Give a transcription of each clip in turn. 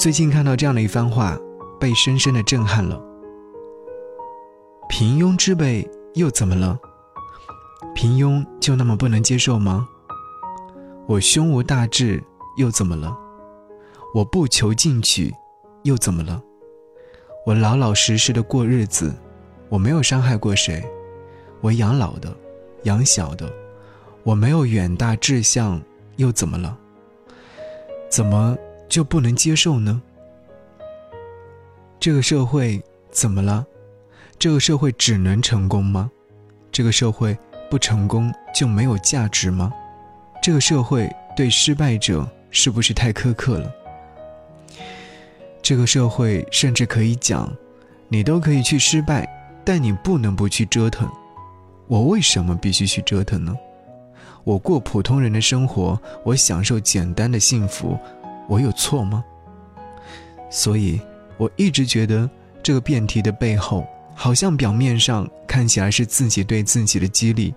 最近看到这样的一番话，被深深的震撼了。平庸之辈又怎么了？平庸就那么不能接受吗？我胸无大志又怎么了？我不求进取又怎么了？我老老实实的过日子，我没有伤害过谁。我养老的，养小的，我没有远大志向又怎么了？怎么就不能接受呢？这个社会怎么了？这个社会只能成功吗？这个社会不成功就没有价值吗？这个社会对失败者是不是太苛刻了？这个社会甚至可以讲，你都可以去失败，但你不能不去折腾。我为什么必须去折腾呢？我过普通人的生活，我享受简单的幸福，我有错吗？所以，我一直觉得这个辩题的背后。好像表面上看起来是自己对自己的激励，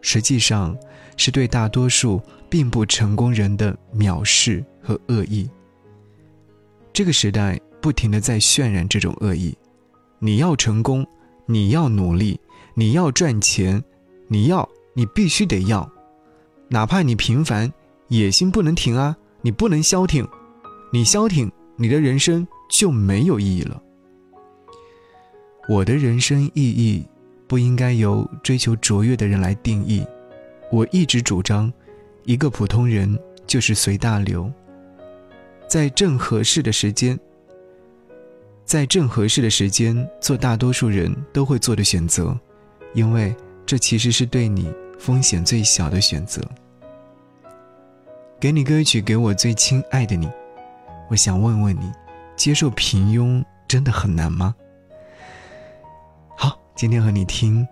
实际上是对大多数并不成功人的藐视和恶意。这个时代不停的在渲染这种恶意：你要成功，你要努力，你要赚钱，你要，你必须得要，哪怕你平凡，野心不能停啊！你不能消停，你消停，你的人生就没有意义了。我的人生意义不应该由追求卓越的人来定义。我一直主张，一个普通人就是随大流，在正合适的时间，在正合适的时间做大多数人都会做的选择，因为这其实是对你风险最小的选择。给你歌曲，给我最亲爱的你，我想问问你，接受平庸真的很难吗？好今天和你听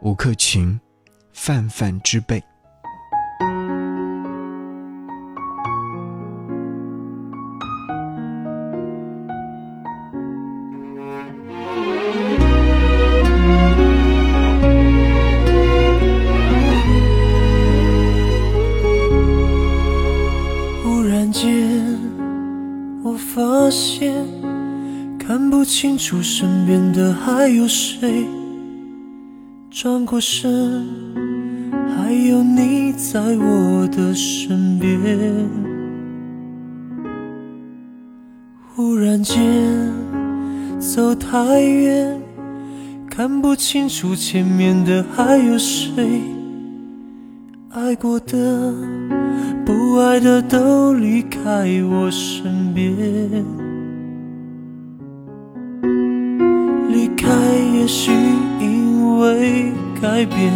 吴克群《泛泛之辈》。清楚身边的还有谁。转过身，还有你在我的身边。忽然间，走太远，看不清楚前面的还有谁。爱过的、不爱的都离开我身边。开，也许。因为改变，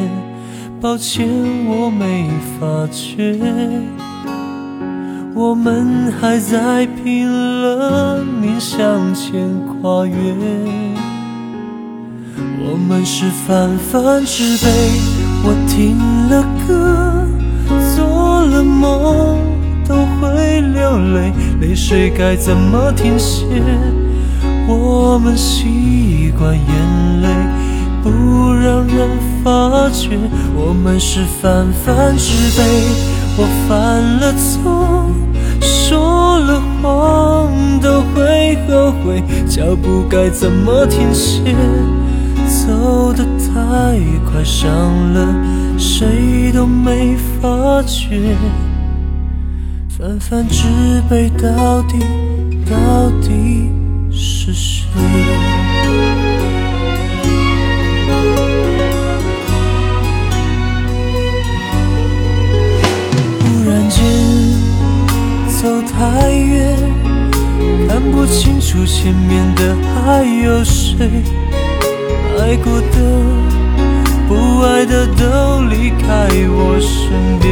抱歉我没发觉。我们还在拼了命向前跨越。我们是泛泛之辈，我听了歌，做了梦都会流泪，泪水该怎么停歇？我们习惯眼泪。不让人发觉，我们是泛泛之辈。我犯了错，说了谎，都会后悔。脚步该怎么停歇？走得太快，伤了谁都没发觉。泛泛之辈，到底到底是谁？不清楚前面的还有谁。爱过的、不爱的都离开我身边。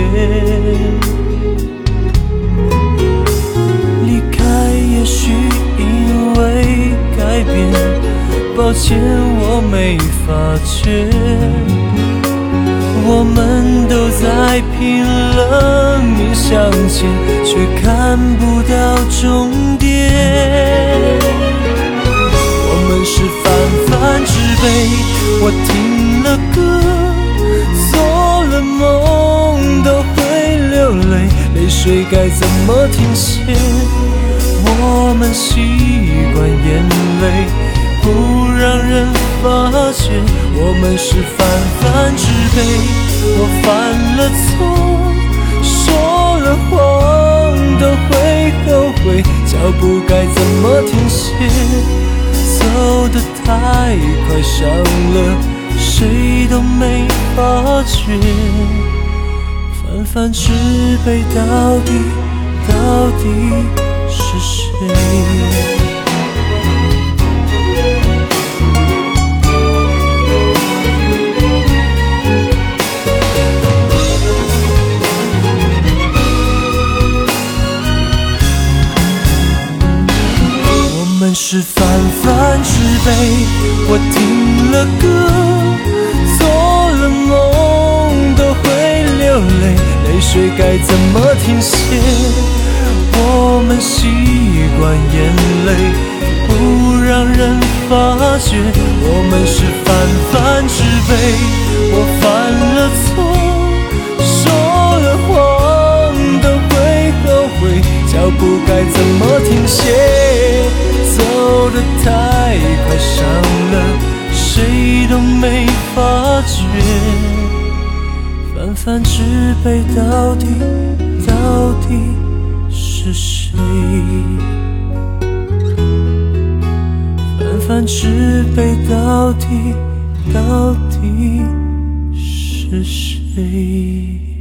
离开也许因为改变，抱歉我没发觉。我们都在拼了命向前，却看不到水该怎么停歇？我们习惯眼泪不让人发觉，我们是泛泛之辈。我犯了错，说了谎都会后悔，脚步该怎么停歇？走得太快，伤了谁都没发觉。泛泛之辈，到底到底？是谁？我们是泛泛之辈，我听了歌，泪，泪水该怎么停歇？我们习惯眼泪不让人发觉，我们是泛泛之辈。我犯了错，说了谎都会后悔，脚步该怎么停歇？走得太快，伤了谁都没发觉。泛泛之辈，到底到底？是谁？泛泛之辈，到底到底是谁？